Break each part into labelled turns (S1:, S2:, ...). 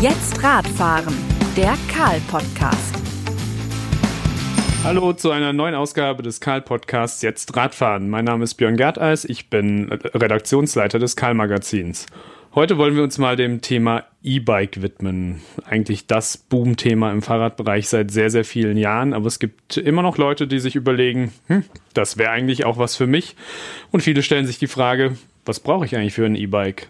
S1: Jetzt Radfahren, der Karl-Podcast.
S2: Hallo zu einer neuen Ausgabe des Karl-Podcasts Jetzt Radfahren. Mein Name ist Björn Gerteis, ich bin Redaktionsleiter des Karl-Magazins. Heute wollen wir uns mal dem Thema E-Bike widmen. Eigentlich das Boom-Thema im Fahrradbereich seit sehr, sehr vielen Jahren. Aber es gibt immer noch Leute, die sich überlegen, hm, das wäre eigentlich auch was für mich. Und viele stellen sich die Frage, was brauche ich eigentlich für ein E-Bike?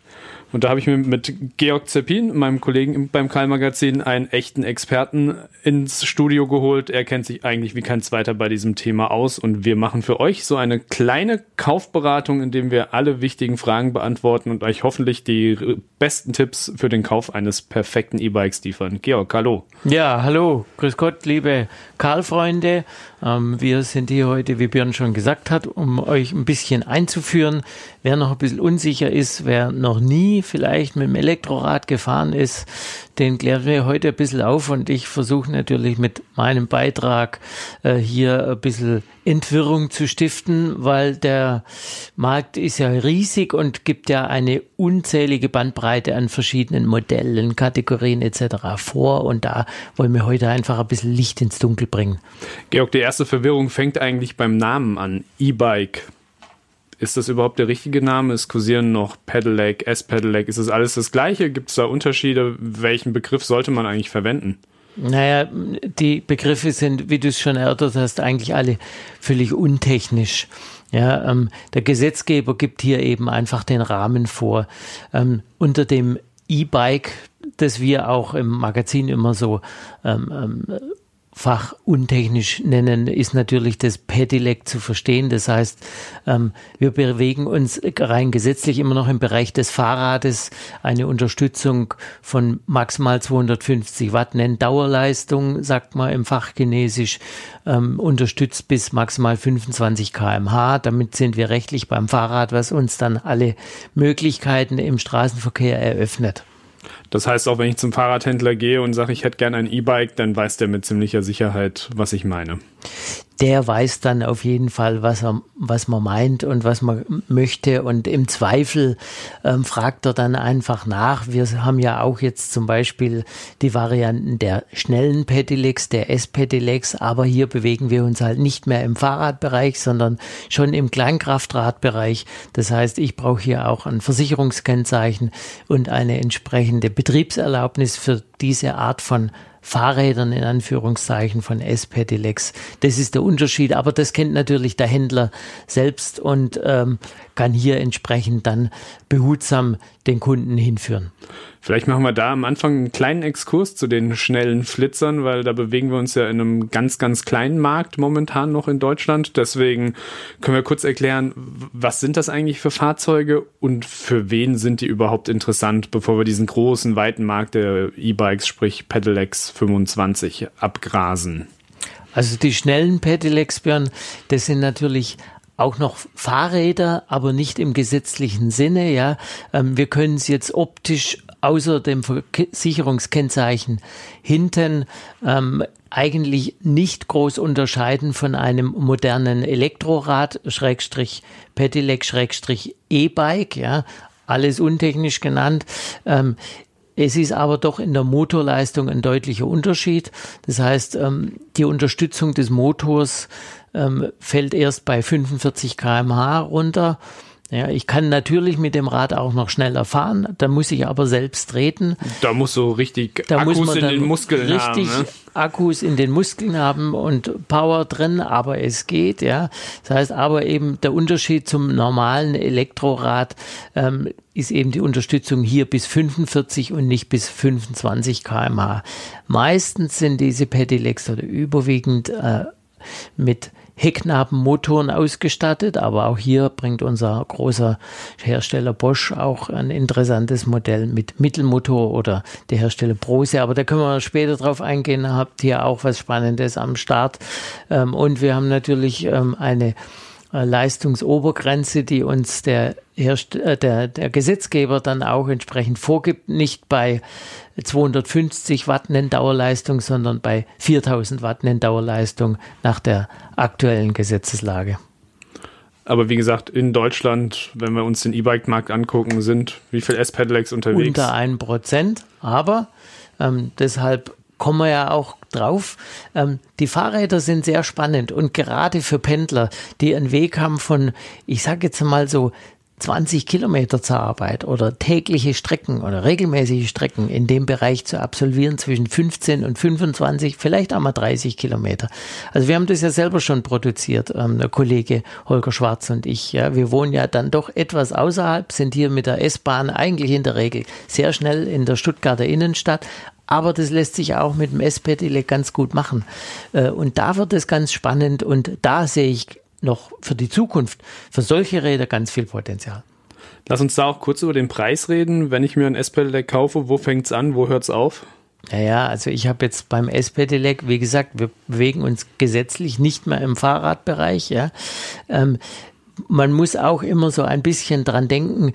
S2: Und da habe ich mir mit Georg Zeppin, meinem Kollegen beim Karl-Magazin, einen echten Experten ins Studio geholt. Er kennt sich eigentlich wie kein zweiter bei diesem Thema aus. Und wir machen für euch so eine kleine Kaufberatung, in dem wir alle wichtigen Fragen beantworten und euch hoffentlich die besten Tipps für den Kauf eines perfekten E-Bikes liefern. Georg, hallo.
S3: Ja, hallo. Grüß Gott, liebe Karl-Freunde. Ähm, wir sind hier heute, wie Björn schon gesagt hat, um euch ein bisschen einzuführen. Wer noch ein bisschen unsicher ist, wer noch nie vielleicht mit dem Elektrorad gefahren ist, den klären wir heute ein bisschen auf und ich versuche natürlich mit meinem Beitrag äh, hier ein bisschen Entwirrung zu stiften, weil der Markt ist ja riesig und gibt ja eine unzählige Bandbreite an verschiedenen Modellen, Kategorien etc. vor und da wollen wir heute einfach ein bisschen Licht ins Dunkel bringen.
S2: Georg, die erste Verwirrung fängt eigentlich beim Namen an. E-Bike. Ist das überhaupt der richtige Name? Es kursieren noch Pedelec, S-Pedelec. Ist das alles das Gleiche? Gibt es da Unterschiede? Welchen Begriff sollte man eigentlich verwenden?
S3: Naja, die Begriffe sind, wie du es schon erörtert hast, eigentlich alle völlig untechnisch. Ja, ähm, der Gesetzgeber gibt hier eben einfach den Rahmen vor. Ähm, unter dem E-Bike, das wir auch im Magazin immer so ähm, ähm fachuntechnisch nennen, ist natürlich das Pedelec zu verstehen. Das heißt, ähm, wir bewegen uns rein gesetzlich immer noch im Bereich des Fahrrades. Eine Unterstützung von maximal 250 Watt nennt Dauerleistung, sagt man im Fachchinesisch, ähm, unterstützt bis maximal 25 kmh. Damit sind wir rechtlich beim Fahrrad, was uns dann alle Möglichkeiten im Straßenverkehr eröffnet.
S2: Das heißt, auch wenn ich zum Fahrradhändler gehe und sage, ich hätte gern ein E-Bike, dann weiß der mit ziemlicher Sicherheit, was ich meine
S3: der weiß dann auf jeden Fall, was er, was man meint und was man möchte. Und im Zweifel ähm, fragt er dann einfach nach. Wir haben ja auch jetzt zum Beispiel die Varianten der schnellen Pedelecs, der S-Pedelecs, aber hier bewegen wir uns halt nicht mehr im Fahrradbereich, sondern schon im Kleinkraftradbereich. Das heißt, ich brauche hier auch ein Versicherungskennzeichen und eine entsprechende Betriebserlaubnis für diese Art von Fahrrädern in Anführungszeichen von S-Pedelecs. Das ist der Unterschied, aber das kennt natürlich der Händler selbst und ähm, kann hier entsprechend dann behutsam den Kunden hinführen.
S2: Vielleicht machen wir da am Anfang einen kleinen Exkurs zu den schnellen Flitzern, weil da bewegen wir uns ja in einem ganz, ganz kleinen Markt momentan noch in Deutschland. Deswegen können wir kurz erklären, was sind das eigentlich für Fahrzeuge und für wen sind die überhaupt interessant, bevor wir diesen großen, weiten Markt der E-Bikes, sprich Pedelecs 25, abgrasen.
S3: Also die schnellen Pedelecs, Björn, das sind natürlich auch noch Fahrräder, aber nicht im gesetzlichen Sinne. Ja, ähm, wir können es jetzt optisch außer dem Versicherungskennzeichen hinten ähm, eigentlich nicht groß unterscheiden von einem modernen Elektrorad, Schrägstrich Pedelec, Schrägstrich E-Bike, ja, alles untechnisch genannt. Ähm, es ist aber doch in der Motorleistung ein deutlicher Unterschied. Das heißt, ähm, die Unterstützung des Motors ähm, fällt erst bei 45 kmh runter. Ja, ich kann natürlich mit dem Rad auch noch schneller fahren, da muss ich aber selbst treten.
S2: Da muss so richtig da Akkus in den Muskeln richtig haben. Ne?
S3: Akkus in den Muskeln haben und Power drin, aber es geht, ja. Das heißt aber eben der Unterschied zum normalen Elektrorad ähm, ist eben die Unterstützung hier bis 45 und nicht bis 25 kmh. Meistens sind diese Pedelecs oder überwiegend äh, mit Hecknabenmotoren ausgestattet, aber auch hier bringt unser großer Hersteller Bosch auch ein interessantes Modell mit Mittelmotor oder der Hersteller Brose, aber da können wir später drauf eingehen, habt hier auch was Spannendes am Start? Ähm, und wir haben natürlich ähm, eine Leistungsobergrenze, die uns der, Herst äh, der, der Gesetzgeber dann auch entsprechend vorgibt, nicht bei 250 Watt Nenndauerleistung, sondern bei 4000 Watt Nenndauerleistung nach der aktuellen Gesetzeslage.
S2: Aber wie gesagt, in Deutschland, wenn wir uns den E-Bike-Markt angucken, sind wie viele S-Pedelecs unterwegs?
S3: Unter 1%. Aber ähm, deshalb kommen wir ja auch drauf. Ähm, die Fahrräder sind sehr spannend und gerade für Pendler, die einen Weg haben von, ich sage jetzt mal so 20 Kilometer zur Arbeit oder tägliche Strecken oder regelmäßige Strecken in dem Bereich zu absolvieren zwischen 15 und 25, vielleicht auch mal 30 Kilometer. Also wir haben das ja selber schon produziert, ähm, der Kollege Holger Schwarz und ich. Ja, wir wohnen ja dann doch etwas außerhalb, sind hier mit der S-Bahn eigentlich in der Regel sehr schnell in der Stuttgarter Innenstadt, aber das lässt sich auch mit dem S-Pedelec ganz gut machen. Äh, und da wird es ganz spannend und da sehe ich noch für die Zukunft, für solche Räder ganz viel Potenzial.
S2: Lass uns da auch kurz über den Preis reden. Wenn ich mir ein S-Pedelec kaufe, wo fängt es an, wo hört es auf?
S3: Naja, also ich habe jetzt beim S-Pedelec, wie gesagt, wir bewegen uns gesetzlich nicht mehr im Fahrradbereich. Ja. Ähm, man muss auch immer so ein bisschen dran denken,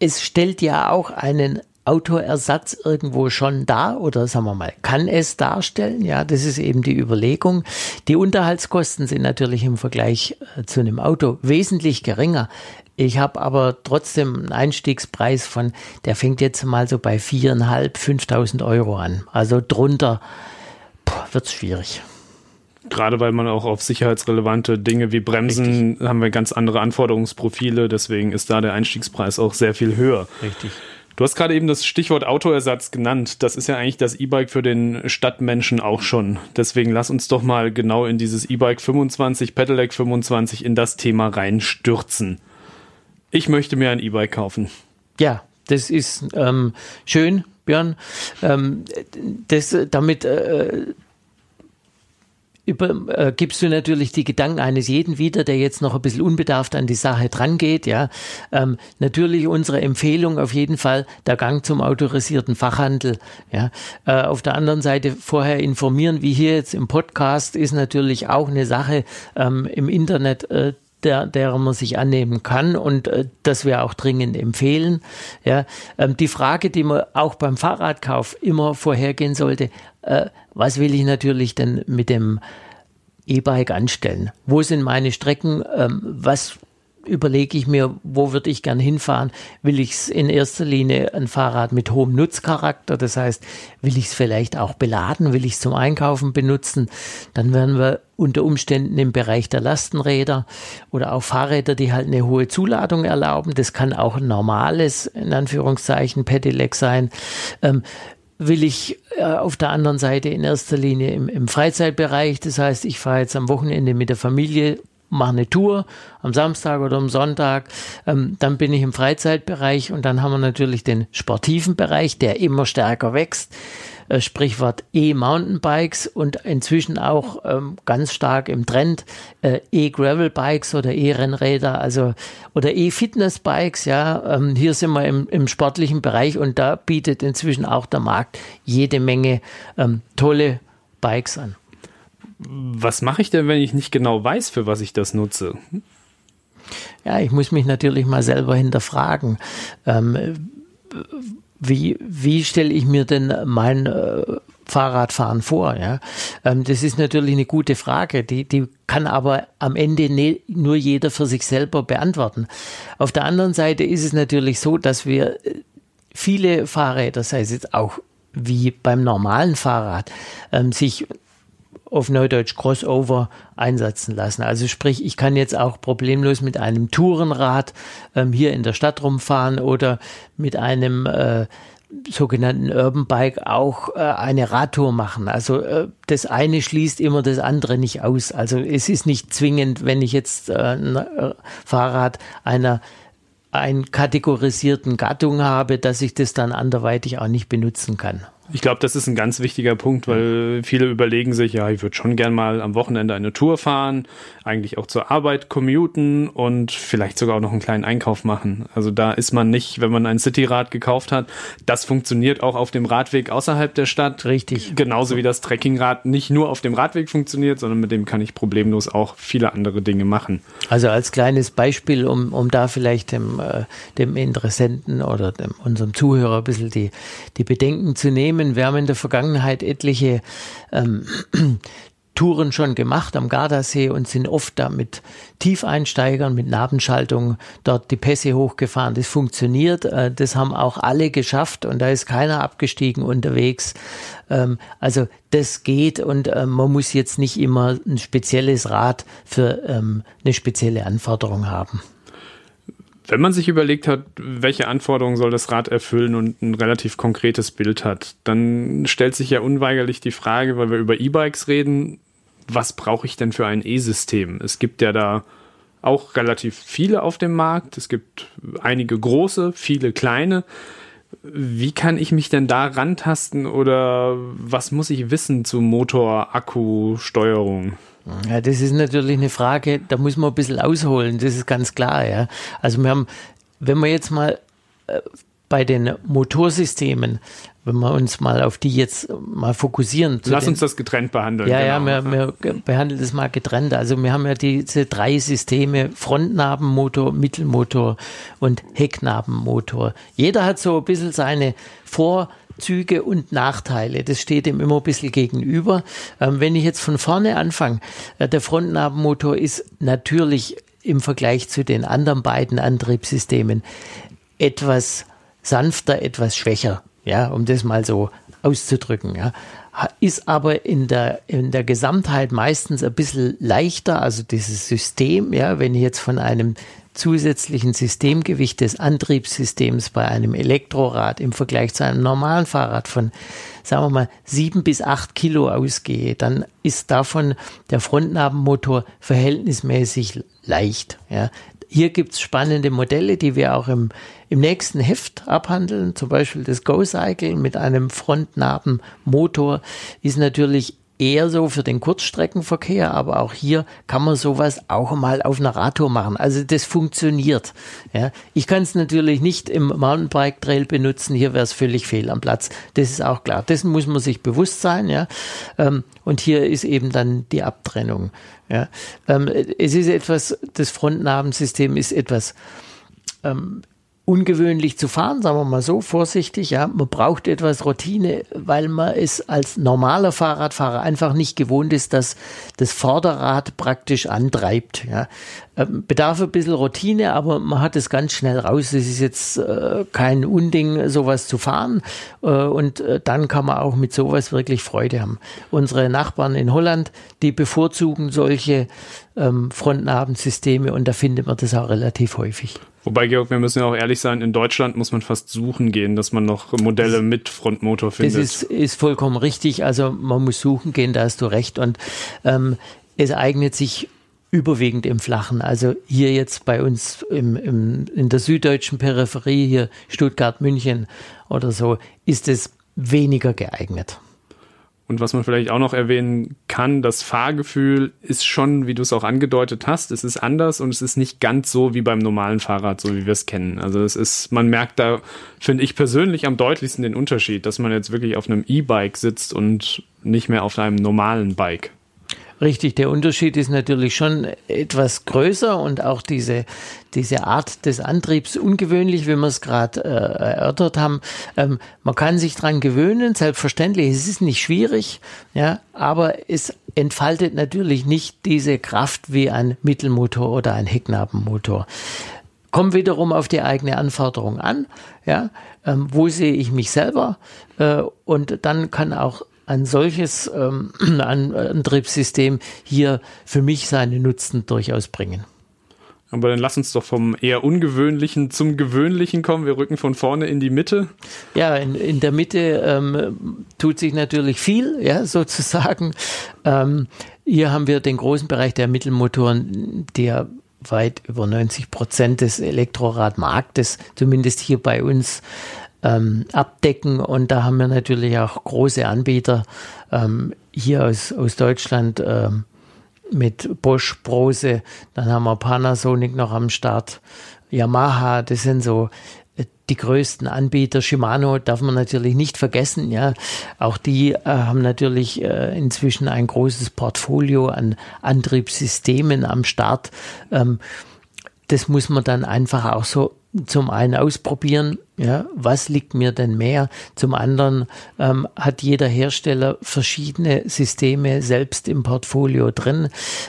S3: es stellt ja auch einen Autoersatz irgendwo schon da oder sagen wir mal, kann es darstellen? Ja, das ist eben die Überlegung. Die Unterhaltskosten sind natürlich im Vergleich äh, zu einem Auto wesentlich geringer. Ich habe aber trotzdem einen Einstiegspreis von, der fängt jetzt mal so bei viereinhalb, 5.000 Euro an. Also drunter wird es schwierig.
S2: Gerade weil man auch auf sicherheitsrelevante Dinge wie Bremsen Richtig. haben wir ganz andere Anforderungsprofile. Deswegen ist da der Einstiegspreis auch sehr viel höher.
S3: Richtig.
S2: Du hast gerade eben das Stichwort Autoersatz genannt. Das ist ja eigentlich das E-Bike für den Stadtmenschen auch schon. Deswegen lass uns doch mal genau in dieses E-Bike 25, Pedelec 25 in das Thema reinstürzen. Ich möchte mir ein E-Bike kaufen.
S3: Ja, das ist ähm, schön, Björn. Ähm, das, damit äh, über, äh, gibst du natürlich die Gedanken eines jeden wieder, der jetzt noch ein bisschen unbedarft an die Sache drangeht. Ja, ähm, natürlich unsere Empfehlung auf jeden Fall der Gang zum autorisierten Fachhandel. Ja, äh, auf der anderen Seite vorher informieren, wie hier jetzt im Podcast, ist natürlich auch eine Sache ähm, im Internet. Äh, der, der man sich annehmen kann und äh, das wir auch dringend empfehlen. Ja, ähm, die Frage, die man auch beim Fahrradkauf immer vorhergehen sollte, äh, was will ich natürlich denn mit dem E-Bike anstellen? Wo sind meine Strecken? Ähm, was überlege ich mir, wo würde ich gern hinfahren? Will ich es in erster Linie ein Fahrrad mit hohem Nutzcharakter? Das heißt, will ich es vielleicht auch beladen? Will ich es zum Einkaufen benutzen? Dann werden wir unter Umständen im Bereich der Lastenräder oder auch Fahrräder, die halt eine hohe Zuladung erlauben. Das kann auch ein normales, in Anführungszeichen, Pedelec sein. Ähm, will ich äh, auf der anderen Seite in erster Linie im, im Freizeitbereich. Das heißt, ich fahre jetzt am Wochenende mit der Familie mache eine Tour am Samstag oder am Sonntag, ähm, dann bin ich im Freizeitbereich und dann haben wir natürlich den sportiven Bereich, der immer stärker wächst. Äh, Sprichwort E-Mountainbikes und inzwischen auch ähm, ganz stark im Trend äh, E-Gravel-Bikes oder E-Rennräder, also oder E-Fitness-Bikes. Ja, ähm, hier sind wir im, im sportlichen Bereich und da bietet inzwischen auch der Markt jede Menge ähm, tolle Bikes an.
S2: Was mache ich denn, wenn ich nicht genau weiß, für was ich das nutze?
S3: Ja, ich muss mich natürlich mal selber hinterfragen. Ähm, wie, wie stelle ich mir denn mein äh, Fahrradfahren vor? Ja? Ähm, das ist natürlich eine gute Frage, die, die kann aber am Ende ne, nur jeder für sich selber beantworten. Auf der anderen Seite ist es natürlich so, dass wir äh, viele Fahrräder, sei es jetzt auch wie beim normalen Fahrrad, ähm, sich auf Neudeutsch Crossover einsetzen lassen. Also sprich, ich kann jetzt auch problemlos mit einem Tourenrad ähm, hier in der Stadt rumfahren oder mit einem äh, sogenannten Urban Bike auch äh, eine Radtour machen. Also äh, das eine schließt immer das andere nicht aus. Also es ist nicht zwingend, wenn ich jetzt äh, ein äh, Fahrrad einer einen kategorisierten Gattung habe, dass ich das dann anderweitig auch nicht benutzen kann.
S2: Ich glaube, das ist ein ganz wichtiger Punkt, weil viele überlegen sich, ja, ich würde schon gern mal am Wochenende eine Tour fahren, eigentlich auch zur Arbeit commuten und vielleicht sogar auch noch einen kleinen Einkauf machen. Also da ist man nicht, wenn man ein Cityrad gekauft hat, das funktioniert auch auf dem Radweg außerhalb der Stadt.
S3: Richtig.
S2: Genauso wie das Trekkingrad nicht nur auf dem Radweg funktioniert, sondern mit dem kann ich problemlos auch viele andere Dinge machen.
S3: Also als kleines Beispiel, um, um da vielleicht dem, äh, dem Interessenten oder dem, unserem Zuhörer ein bisschen die, die Bedenken zu nehmen, Unternehmen. Wir haben in der Vergangenheit etliche ähm, Touren schon gemacht am Gardasee und sind oft da mit Tiefeinsteigern, mit Nabenschaltung dort die Pässe hochgefahren. Das funktioniert. Äh, das haben auch alle geschafft und da ist keiner abgestiegen unterwegs. Ähm, also das geht und äh, man muss jetzt nicht immer ein spezielles Rad für ähm, eine spezielle Anforderung haben.
S2: Wenn man sich überlegt hat, welche Anforderungen soll das Rad erfüllen und ein relativ konkretes Bild hat, dann stellt sich ja unweigerlich die Frage, weil wir über E-Bikes reden, was brauche ich denn für ein E-System? Es gibt ja da auch relativ viele auf dem Markt. Es gibt einige große, viele kleine. Wie kann ich mich denn da rantasten oder was muss ich wissen zu Motor, Akku, Steuerung?
S3: Ja, das ist natürlich eine Frage, da muss man ein bisschen ausholen, das ist ganz klar, ja. Also wir haben, wenn wir jetzt mal äh, bei den Motorsystemen, wenn wir uns mal auf die jetzt mal fokussieren.
S2: Lass
S3: den,
S2: uns das getrennt behandeln.
S3: Ja, genau. ja, wir, wir behandeln das mal getrennt. Also wir haben ja diese drei Systeme, Frontnabenmotor, Mittelmotor und Hecknabenmotor. Jeder hat so ein bisschen seine Vorzüge und Nachteile. Das steht ihm immer ein bisschen gegenüber. Ähm, wenn ich jetzt von vorne anfange, äh, der Frontnabenmotor ist natürlich im Vergleich zu den anderen beiden Antriebssystemen etwas sanfter, etwas schwächer, ja, um das mal so auszudrücken, ja. Ist aber in der, in der Gesamtheit meistens ein bisschen leichter, also dieses System, ja, wenn ich jetzt von einem zusätzlichen Systemgewicht des Antriebssystems bei einem Elektrorad im Vergleich zu einem normalen Fahrrad von, sagen wir mal, sieben bis acht Kilo ausgehe, dann ist davon der Frontnabenmotor verhältnismäßig leicht. Ja. Hier gibt es spannende Modelle, die wir auch im, im nächsten Heft abhandeln. Zum Beispiel das Go-Cycle mit einem Frontnabenmotor ist natürlich eher so für den Kurzstreckenverkehr, aber auch hier kann man sowas auch mal auf einer Radtour machen. Also das funktioniert. Ja. Ich kann es natürlich nicht im Mountainbike Trail benutzen, hier wäre es völlig fehl am Platz. Das ist auch klar. Dessen muss man sich bewusst sein. Ja. Ähm, und hier ist eben dann die Abtrennung. Ja. Ähm, es ist etwas, das Frontnabensystem ist etwas ähm, ungewöhnlich zu fahren, sagen wir mal so vorsichtig. Ja, man braucht etwas Routine, weil man es als normaler Fahrradfahrer einfach nicht gewohnt ist, dass das Vorderrad praktisch antreibt. Ja, ähm, bedarf ein bisschen Routine, aber man hat es ganz schnell raus. Es ist jetzt äh, kein Unding, sowas zu fahren. Äh, und äh, dann kann man auch mit sowas wirklich Freude haben. Unsere Nachbarn in Holland, die bevorzugen solche ähm, Frontnabensysteme und da findet man das auch relativ häufig.
S2: Wobei, Georg, wir müssen ja auch ehrlich sein, in Deutschland muss man fast suchen gehen, dass man noch Modelle mit Frontmotor findet.
S3: Das ist, ist vollkommen richtig. Also man muss suchen gehen, da hast du recht. Und ähm, es eignet sich überwiegend im Flachen. Also hier jetzt bei uns im, im, in der süddeutschen Peripherie, hier Stuttgart, München oder so, ist es weniger geeignet.
S2: Und was man vielleicht auch noch erwähnen kann, das Fahrgefühl ist schon, wie du es auch angedeutet hast, es ist anders und es ist nicht ganz so wie beim normalen Fahrrad, so wie wir es kennen. Also es ist, man merkt da, finde ich persönlich am deutlichsten den Unterschied, dass man jetzt wirklich auf einem E-Bike sitzt und nicht mehr auf einem normalen Bike.
S3: Richtig, der Unterschied ist natürlich schon etwas größer und auch diese, diese Art des Antriebs ungewöhnlich, wie wir es gerade äh, erörtert haben. Ähm, man kann sich dran gewöhnen, selbstverständlich, es ist nicht schwierig, ja, aber es entfaltet natürlich nicht diese Kraft wie ein Mittelmotor oder ein Hecknabenmotor kommt wiederum auf die eigene Anforderung an. Ja, ähm, wo sehe ich mich selber? Äh, und dann kann auch ein solches ähm, Antriebssystem hier für mich seine Nutzen durchaus bringen.
S2: Aber dann lass uns doch vom eher ungewöhnlichen zum gewöhnlichen kommen. Wir rücken von vorne in die Mitte.
S3: Ja, in, in der Mitte ähm, tut sich natürlich viel, ja, sozusagen. Ähm, hier haben wir den großen Bereich der Mittelmotoren, der weit über 90 Prozent des Elektroradmarktes, zumindest hier bei uns, ähm, abdecken. Und da haben wir natürlich auch große Anbieter ähm, hier aus, aus Deutschland ähm, mit Bosch, Brose, dann haben wir Panasonic noch am Start, Yamaha, das sind so äh, die größten Anbieter. Shimano darf man natürlich nicht vergessen. Ja, auch die äh, haben natürlich äh, inzwischen ein großes Portfolio an Antriebssystemen am Start. Ähm, das muss man dann einfach auch so zum einen ausprobieren, ja, was liegt mir denn mehr? Zum anderen ähm, hat jeder Hersteller verschiedene Systeme selbst im Portfolio drin.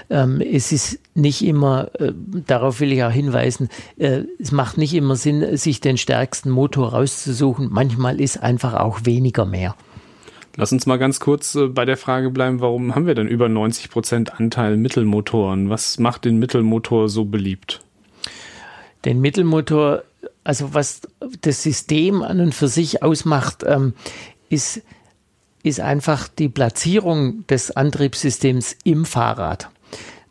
S3: Ähm, es ist nicht immer, äh, darauf will ich auch hinweisen, äh, es macht nicht immer Sinn, sich den stärksten Motor rauszusuchen. Manchmal ist einfach auch weniger mehr.
S2: Lass uns mal ganz kurz äh, bei der Frage bleiben, warum haben wir denn über 90 Prozent Anteil Mittelmotoren? Was macht den Mittelmotor so beliebt?
S3: Den Mittelmotor also was das System an und für sich ausmacht, ähm, ist, ist einfach die Platzierung des Antriebssystems im Fahrrad.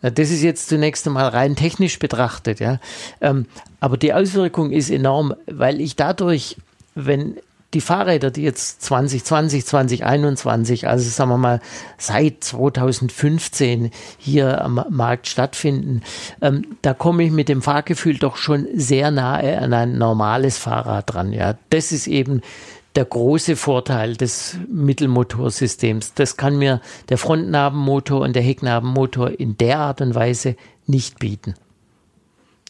S3: Das ist jetzt zunächst einmal rein technisch betrachtet, ja. Ähm, aber die Auswirkung ist enorm, weil ich dadurch, wenn die Fahrräder, die jetzt 2020, 2021, also sagen wir mal seit 2015 hier am Markt stattfinden, ähm, da komme ich mit dem Fahrgefühl doch schon sehr nahe an ein normales Fahrrad dran. Ja, das ist eben der große Vorteil des Mittelmotorsystems. Das kann mir der Frontnabenmotor und der Hecknabenmotor in der Art und Weise nicht bieten.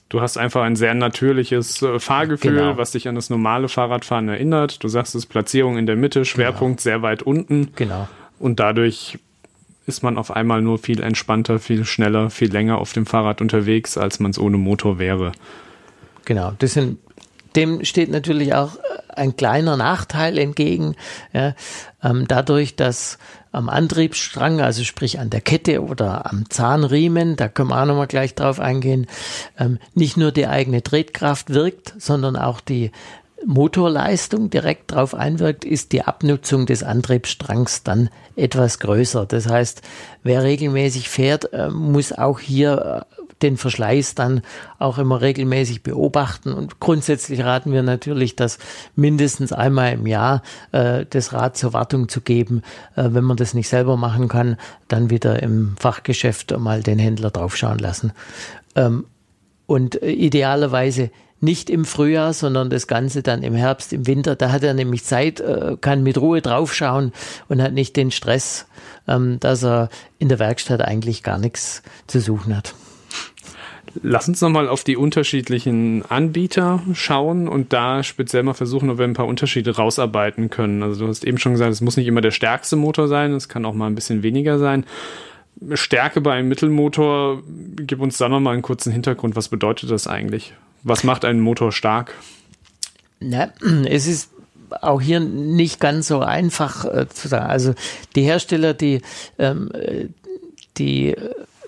S2: Du hast einfach ein sehr natürliches äh, Fahrgefühl, genau. was dich an das normale Fahrradfahren erinnert. Du sagst es, Platzierung in der Mitte, Schwerpunkt genau. sehr weit unten.
S3: Genau.
S2: Und dadurch ist man auf einmal nur viel entspannter, viel schneller, viel länger auf dem Fahrrad unterwegs, als man es ohne Motor wäre.
S3: Genau, das sind, dem steht natürlich auch ein kleiner Nachteil entgegen. Ja, ähm, dadurch, dass am Antriebsstrang, also sprich an der Kette oder am Zahnriemen, da können wir auch nochmal gleich drauf eingehen, ähm, nicht nur die eigene Tretkraft wirkt, sondern auch die Motorleistung direkt darauf einwirkt, ist die Abnutzung des Antriebsstrangs dann etwas größer. Das heißt, wer regelmäßig fährt, äh, muss auch hier äh, den Verschleiß dann auch immer regelmäßig beobachten. Und grundsätzlich raten wir natürlich, das mindestens einmal im Jahr äh, das Rad zur Wartung zu geben. Äh, wenn man das nicht selber machen kann, dann wieder im Fachgeschäft mal den Händler draufschauen lassen. Ähm, und idealerweise nicht im Frühjahr, sondern das Ganze dann im Herbst, im Winter. Da hat er nämlich Zeit, äh, kann mit Ruhe draufschauen und hat nicht den Stress, ähm, dass er in der Werkstatt eigentlich gar nichts zu suchen hat.
S2: Lass uns nochmal auf die unterschiedlichen Anbieter schauen und da speziell mal versuchen, ob wir ein paar Unterschiede rausarbeiten können. Also du hast eben schon gesagt, es muss nicht immer der stärkste Motor sein, es kann auch mal ein bisschen weniger sein. Stärke bei einem Mittelmotor, gib uns da nochmal einen kurzen Hintergrund. Was bedeutet das eigentlich? Was macht einen Motor stark?
S3: Na, es ist auch hier nicht ganz so einfach äh, zu sagen. Also die Hersteller, die, ähm, äh, die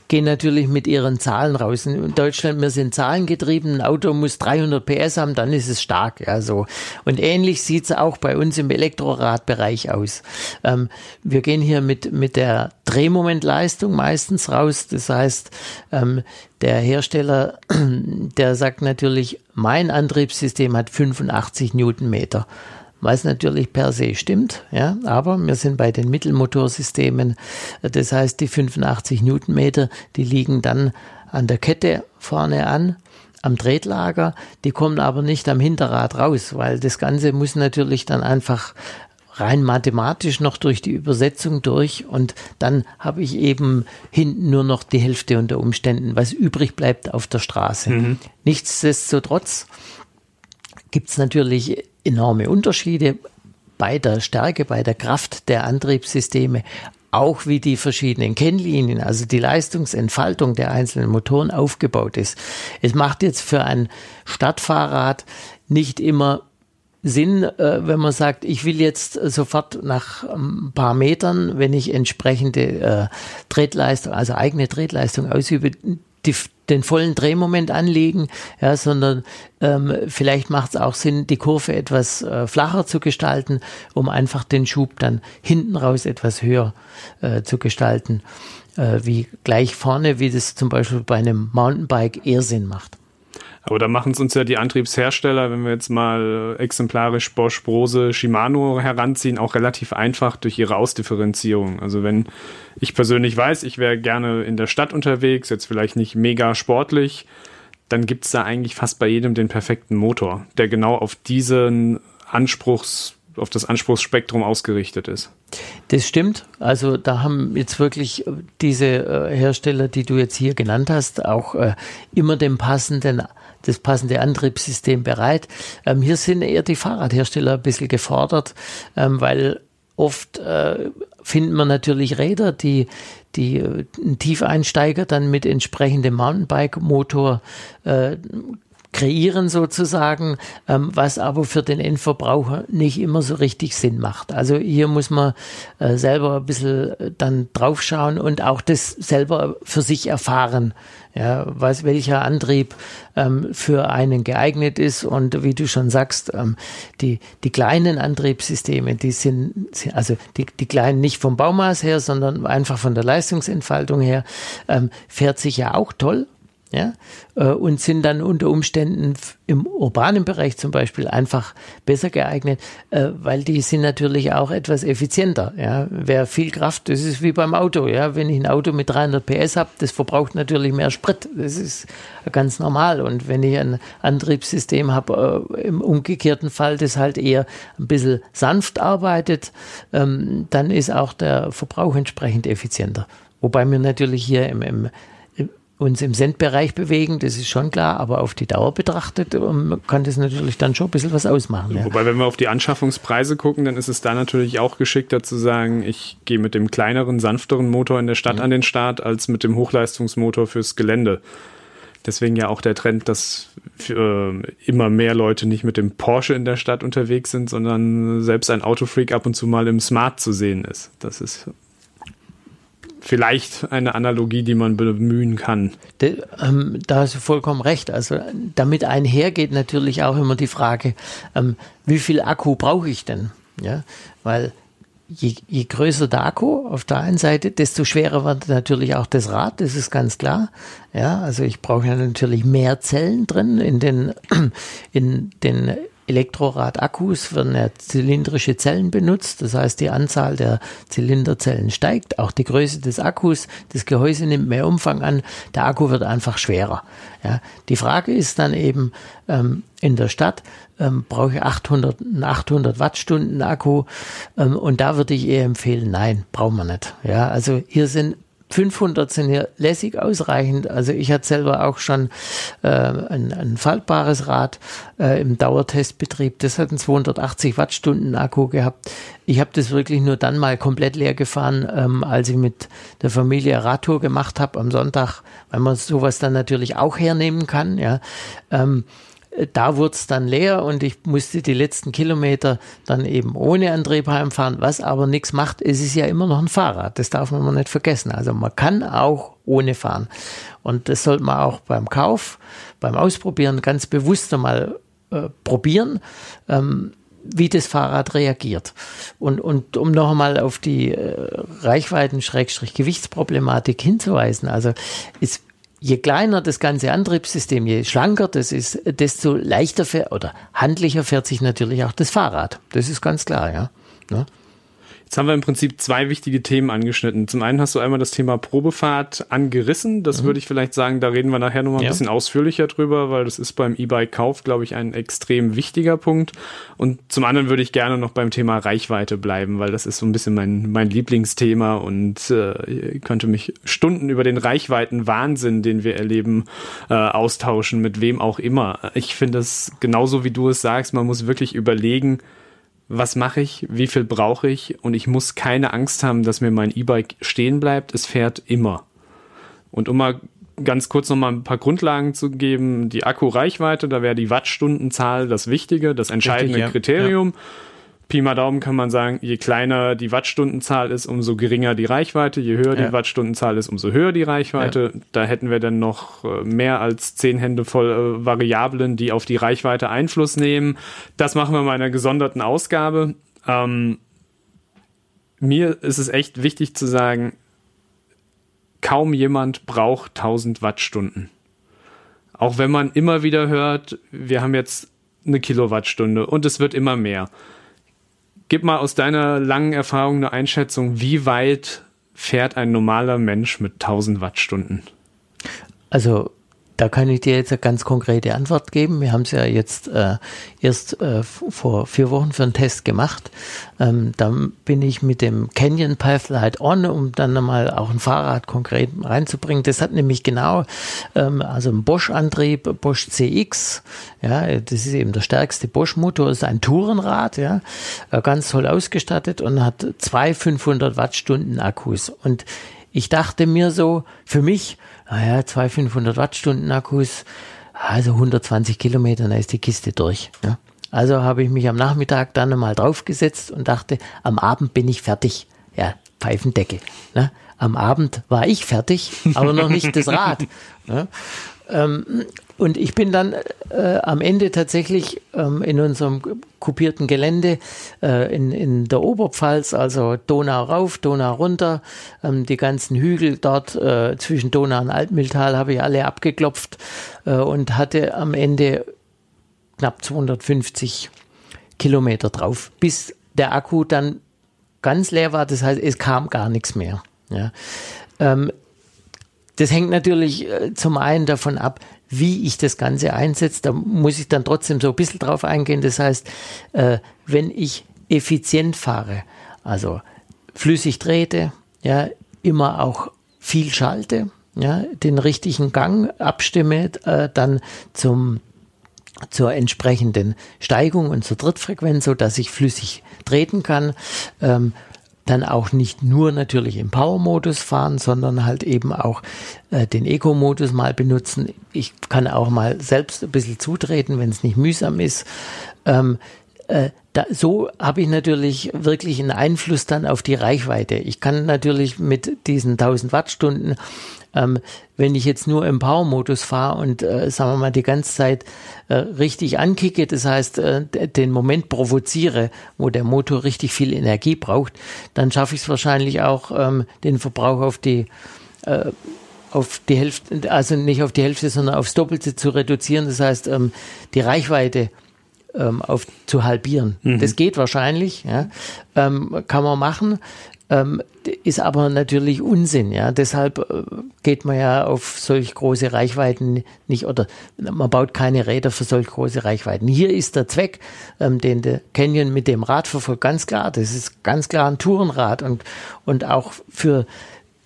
S3: gehen natürlich mit ihren Zahlen raus. In Deutschland, wir sind zahlengetrieben, ein Auto muss 300 PS haben, dann ist es stark. Ja, so. Und ähnlich sieht es auch bei uns im Elektroradbereich aus. Ähm, wir gehen hier mit, mit der Drehmomentleistung meistens raus. Das heißt, ähm, der Hersteller, der sagt natürlich, mein Antriebssystem hat 85 Newtonmeter was natürlich per se stimmt, ja, aber wir sind bei den Mittelmotorsystemen, das heißt die 85 Newtonmeter, die liegen dann an der Kette vorne an, am Tretlager, die kommen aber nicht am Hinterrad raus, weil das Ganze muss natürlich dann einfach rein mathematisch noch durch die Übersetzung durch und dann habe ich eben hinten nur noch die Hälfte unter Umständen, was übrig bleibt auf der Straße. Mhm. Nichtsdestotrotz gibt es natürlich enorme Unterschiede bei der Stärke, bei der Kraft der Antriebssysteme, auch wie die verschiedenen Kennlinien, also die Leistungsentfaltung der einzelnen Motoren aufgebaut ist. Es macht jetzt für ein Stadtfahrrad nicht immer Sinn, äh, wenn man sagt, ich will jetzt sofort nach ein paar Metern, wenn ich entsprechende äh, Tretleistung, also eigene Tretleistung ausübe, die, den vollen Drehmoment anlegen, ja, sondern ähm, vielleicht macht es auch Sinn, die Kurve etwas äh, flacher zu gestalten, um einfach den Schub dann hinten raus etwas höher äh, zu gestalten, äh, wie gleich vorne, wie das zum Beispiel bei einem Mountainbike eher Sinn macht.
S2: Aber da machen es uns ja die Antriebshersteller, wenn wir jetzt mal äh, exemplarisch Bosch, Brose, Shimano heranziehen, auch relativ einfach durch ihre Ausdifferenzierung. Also wenn ich persönlich weiß, ich wäre gerne in der Stadt unterwegs, jetzt vielleicht nicht mega sportlich, dann gibt es da eigentlich fast bei jedem den perfekten Motor, der genau auf diesen Anspruchs auf das Anspruchsspektrum ausgerichtet ist.
S3: Das stimmt. Also da haben jetzt wirklich diese äh, Hersteller, die du jetzt hier genannt hast, auch äh, immer den passenden das passende Antriebssystem bereit. Ähm, hier sind eher die Fahrradhersteller ein bisschen gefordert, ähm, weil oft äh, finden wir natürlich Räder, die, die äh, ein Tiefeinsteiger dann mit entsprechendem Mountainbike-Motor äh, kreieren sozusagen, ähm, was aber für den Endverbraucher nicht immer so richtig Sinn macht. Also hier muss man äh, selber ein bisschen äh, dann draufschauen und auch das selber für sich erfahren, ja, was, welcher Antrieb ähm, für einen geeignet ist. Und wie du schon sagst, ähm, die, die kleinen Antriebssysteme, die sind, also die, die kleinen nicht vom Baumaß her, sondern einfach von der Leistungsentfaltung her, ähm, fährt sich ja auch toll ja, äh, und sind dann unter Umständen im urbanen Bereich zum Beispiel einfach besser geeignet, äh, weil die sind natürlich auch etwas effizienter. Ja, wer viel Kraft, das ist wie beim Auto. Ja, wenn ich ein Auto mit 300 PS habe, das verbraucht natürlich mehr Sprit. Das ist ganz normal. Und wenn ich ein Antriebssystem habe, äh, im umgekehrten Fall, das halt eher ein bisschen sanft arbeitet, ähm, dann ist auch der Verbrauch entsprechend effizienter. Wobei wir natürlich hier im, im uns im Centbereich bewegen, das ist schon klar, aber auf die Dauer betrachtet ähm, kann das natürlich dann schon ein bisschen was ausmachen.
S2: Ja. Wobei, wenn wir auf die Anschaffungspreise gucken, dann ist es da natürlich auch geschickter zu sagen, ich gehe mit dem kleineren, sanfteren Motor in der Stadt mhm. an den Start, als mit dem Hochleistungsmotor fürs Gelände. Deswegen ja auch der Trend, dass äh, immer mehr Leute nicht mit dem Porsche in der Stadt unterwegs sind, sondern selbst ein Autofreak ab und zu mal im Smart zu sehen ist. Das ist vielleicht eine Analogie, die man bemühen kann.
S3: De, ähm, da hast du vollkommen recht. Also damit einhergeht natürlich auch immer die Frage, ähm, wie viel Akku brauche ich denn? Ja, weil je, je größer der Akku auf der einen Seite, desto schwerer wird natürlich auch das Rad, das ist ganz klar. Ja, also ich brauche natürlich mehr Zellen drin in den, in den Elektrorad-Akkus werden ja zylindrische Zellen benutzt. Das heißt, die Anzahl der Zylinderzellen steigt. Auch die Größe des Akkus, das Gehäuse nimmt mehr Umfang an. Der Akku wird einfach schwerer. Ja, die Frage ist dann eben ähm, in der Stadt, ähm, brauche ich 800, einen 800 Wattstunden Akku ähm, und da würde ich eher empfehlen, nein, brauchen wir nicht. Ja, also hier sind 500 sind hier lässig ausreichend. Also ich hatte selber auch schon äh, ein, ein faltbares Rad äh, im Dauertestbetrieb. Das hat einen 280 Wattstunden Akku gehabt. Ich habe das wirklich nur dann mal komplett leer gefahren, ähm, als ich mit der Familie Radtour gemacht habe am Sonntag, weil man sowas dann natürlich auch hernehmen kann. Ja. Ähm, da wurde es dann leer und ich musste die letzten Kilometer dann eben ohne Antrieb heimfahren, was aber nichts macht. Es ist ja immer noch ein Fahrrad, das darf man nicht vergessen. Also man kann auch ohne fahren. Und das sollte man auch beim Kauf, beim Ausprobieren ganz bewusst einmal äh, probieren. Ähm, wie das Fahrrad reagiert. Und, und um noch einmal auf die äh, Reichweiten-Gewichtsproblematik hinzuweisen, also es je kleiner das ganze Antriebssystem, je schlanker das ist, desto leichter fährt, oder handlicher fährt sich natürlich auch das Fahrrad. Das ist ganz klar, ja. Ne?
S2: Jetzt haben wir im Prinzip zwei wichtige Themen angeschnitten. Zum einen hast du einmal das Thema Probefahrt angerissen. Das mhm. würde ich vielleicht sagen, da reden wir nachher nochmal ein ja. bisschen ausführlicher drüber, weil das ist beim E-Bike-Kauf, glaube ich, ein extrem wichtiger Punkt. Und zum anderen würde ich gerne noch beim Thema Reichweite bleiben, weil das ist so ein bisschen mein, mein Lieblingsthema und äh, könnte mich Stunden über den Reichweiten-Wahnsinn, den wir erleben, äh, austauschen, mit wem auch immer. Ich finde es genauso, wie du es sagst, man muss wirklich überlegen, was mache ich, wie viel brauche ich und ich muss keine Angst haben, dass mir mein E-Bike stehen bleibt. Es fährt immer. Und um mal ganz kurz nochmal ein paar Grundlagen zu geben, die Akkureichweite, da wäre die Wattstundenzahl das Wichtige, das entscheidende Richtig, ja. Kriterium. Ja. Pi mal Daumen kann man sagen, je kleiner die Wattstundenzahl ist, umso geringer die Reichweite. Je höher ja. die Wattstundenzahl ist, umso höher die Reichweite. Ja. Da hätten wir dann noch äh, mehr als zehn Hände voll äh, Variablen, die auf die Reichweite Einfluss nehmen. Das machen wir mal in einer gesonderten Ausgabe. Ähm, mir ist es echt wichtig zu sagen, kaum jemand braucht 1000 Wattstunden. Auch wenn man immer wieder hört, wir haben jetzt eine Kilowattstunde und es wird immer mehr. Gib mal aus deiner langen Erfahrung eine Einschätzung, wie weit fährt ein normaler Mensch mit 1000 Wattstunden?
S3: Also da kann ich dir jetzt eine ganz konkrete Antwort geben. Wir haben es ja jetzt äh, erst äh, vor vier Wochen für einen Test gemacht. Ähm, dann bin ich mit dem Canyon Pathlight On, um dann nochmal auch ein Fahrrad konkret reinzubringen. Das hat nämlich genau, ähm, also ein Bosch-Antrieb, Bosch CX. Ja, das ist eben der stärkste Bosch-Motor, ist ein Tourenrad, ja, äh, ganz toll ausgestattet und hat zwei 500 Wattstunden Akkus. Und ich dachte mir so, für mich, naja, zwei 500 Wattstunden Akkus, also 120 Kilometer, dann ist die Kiste durch. Ja. Also habe ich mich am Nachmittag dann einmal draufgesetzt und dachte, am Abend bin ich fertig. Ja, Pfeifendecke. Ne? Am Abend war ich fertig, aber noch nicht das Rad. Ne? Ähm, und ich bin dann äh, am Ende tatsächlich ähm, in unserem kopierten Gelände äh, in, in der Oberpfalz, also Donau rauf, Donau runter, ähm, die ganzen Hügel dort äh, zwischen Donau und Altmühltal habe ich alle abgeklopft äh, und hatte am Ende knapp 250 Kilometer drauf, bis der Akku dann ganz leer war. Das heißt, es kam gar nichts mehr. Ja. Ähm, das hängt natürlich äh, zum einen davon ab, wie ich das Ganze einsetze. Da muss ich dann trotzdem so ein bisschen drauf eingehen. Das heißt, äh, wenn ich effizient fahre, also flüssig trete, ja, immer auch viel schalte, ja, den richtigen Gang abstimme, äh, dann zum zur entsprechenden Steigung und zur Trittfrequenz, so dass ich flüssig treten kann. Ähm, dann auch nicht nur natürlich im Power-Modus fahren, sondern halt eben auch äh, den Eco-Modus mal benutzen. Ich kann auch mal selbst ein bisschen zutreten, wenn es nicht mühsam ist. Ähm, äh, da, so habe ich natürlich wirklich einen Einfluss dann auf die Reichweite. Ich kann natürlich mit diesen 1000 Wattstunden ähm, wenn ich jetzt nur im Power-Modus fahre und, äh, sagen wir mal, die ganze Zeit äh, richtig ankicke, das heißt, äh, den Moment provoziere, wo der Motor richtig viel Energie braucht, dann schaffe ich es wahrscheinlich auch, ähm, den Verbrauch auf die äh, auf die Hälfte, also nicht auf die Hälfte, sondern aufs Doppelte zu reduzieren. Das heißt, ähm, die Reichweite ähm, auf, zu halbieren. Mhm. Das geht wahrscheinlich, ja. ähm, kann man machen ähm, ist aber natürlich Unsinn. Ja, deshalb äh, geht man ja auf solch große Reichweiten nicht oder man baut keine Räder für solch große Reichweiten. Hier ist der Zweck, ähm, den der Canyon mit dem Rad verfolgt, ganz klar. Das ist ganz klar ein Tourenrad und und auch für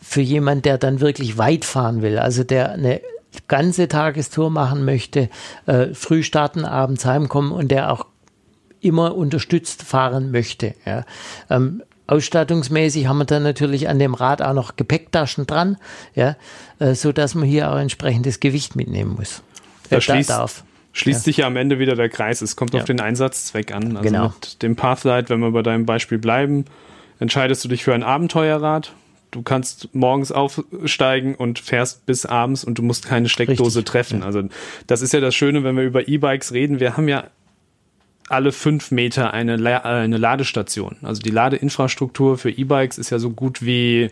S3: für jemand, der dann wirklich weit fahren will, also der eine ganze Tagestour machen möchte, äh, früh starten, abends heimkommen und der auch immer unterstützt fahren möchte. Ja. Ähm, Ausstattungsmäßig haben wir dann natürlich an dem Rad auch noch Gepäcktaschen dran, ja, äh, so dass man hier auch entsprechendes Gewicht mitnehmen muss.
S2: Da schließt, darf. Schließt ja. sich ja am Ende wieder der Kreis. Es kommt ja. auf den Einsatzzweck an. Also genau. mit dem Pathlight, wenn wir bei deinem Beispiel bleiben, entscheidest du dich für ein Abenteuerrad. Du kannst morgens aufsteigen und fährst bis abends und du musst keine Steckdose Richtig. treffen. Ja. Also das ist ja das Schöne, wenn wir über E-Bikes reden. Wir haben ja alle fünf Meter eine, La eine Ladestation. Also die Ladeinfrastruktur für E-Bikes ist ja so gut wie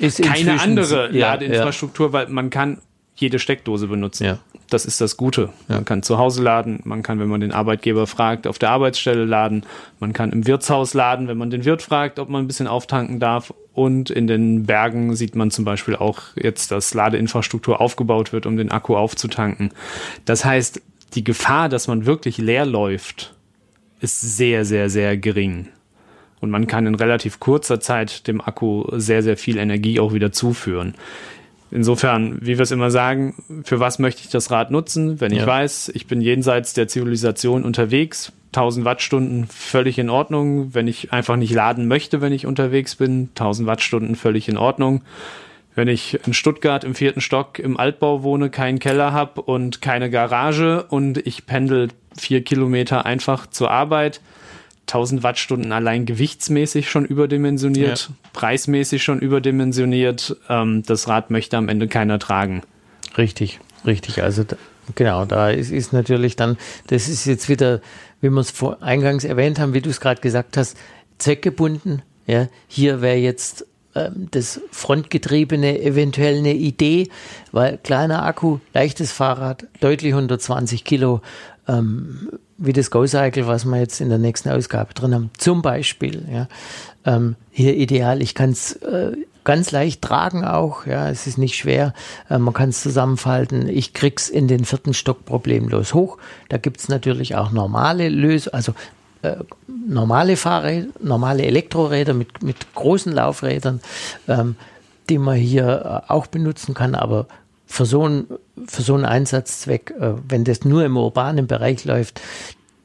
S2: keine andere ja, Ladeinfrastruktur, ja. weil man kann jede Steckdose benutzen. Ja. Das ist das Gute. Man kann zu Hause laden, man kann, wenn man den Arbeitgeber fragt, auf der Arbeitsstelle laden, man kann im Wirtshaus laden, wenn man den Wirt fragt, ob man ein bisschen auftanken darf. Und in den Bergen sieht man zum Beispiel auch jetzt, dass Ladeinfrastruktur aufgebaut wird, um den Akku aufzutanken. Das heißt, die Gefahr, dass man wirklich leer läuft, ist sehr, sehr, sehr gering. Und man kann in relativ kurzer Zeit dem Akku sehr, sehr viel Energie auch wieder zuführen. Insofern, wie wir es immer sagen, für was möchte ich das Rad nutzen? Wenn ich ja. weiß, ich bin jenseits der Zivilisation unterwegs, 1000 Wattstunden völlig in Ordnung. Wenn ich einfach nicht laden möchte, wenn ich unterwegs bin, 1000 Wattstunden völlig in Ordnung wenn ich in Stuttgart im vierten Stock im Altbau wohne, keinen Keller habe und keine Garage und ich pendel vier Kilometer einfach zur Arbeit, 1000 Wattstunden allein gewichtsmäßig schon überdimensioniert, ja. preismäßig schon überdimensioniert. Ähm, das Rad möchte am Ende keiner tragen.
S3: Richtig, richtig. Also genau, da ist, ist natürlich dann, das ist jetzt wieder, wie wir es vor eingangs erwähnt haben, wie du es gerade gesagt hast, zweckgebunden. Ja, hier wäre jetzt das Frontgetriebene eventuell eine Idee, weil kleiner Akku, leichtes Fahrrad, deutlich 120 Kilo, ähm, wie das Go-Cycle, was wir jetzt in der nächsten Ausgabe drin haben, zum Beispiel. Ja. Ähm, hier ideal, ich kann es äh, ganz leicht tragen auch. Ja, es ist nicht schwer. Äh, man kann es zusammenfalten. Ich krieg's in den vierten Stock problemlos hoch. Da gibt's natürlich auch normale Lösungen, also äh, normale Fahrräder, normale Elektroräder mit, mit großen Laufrädern, ähm, die man hier äh, auch benutzen kann, aber für so, ein, für so einen Einsatzzweck, äh, wenn das nur im urbanen Bereich läuft,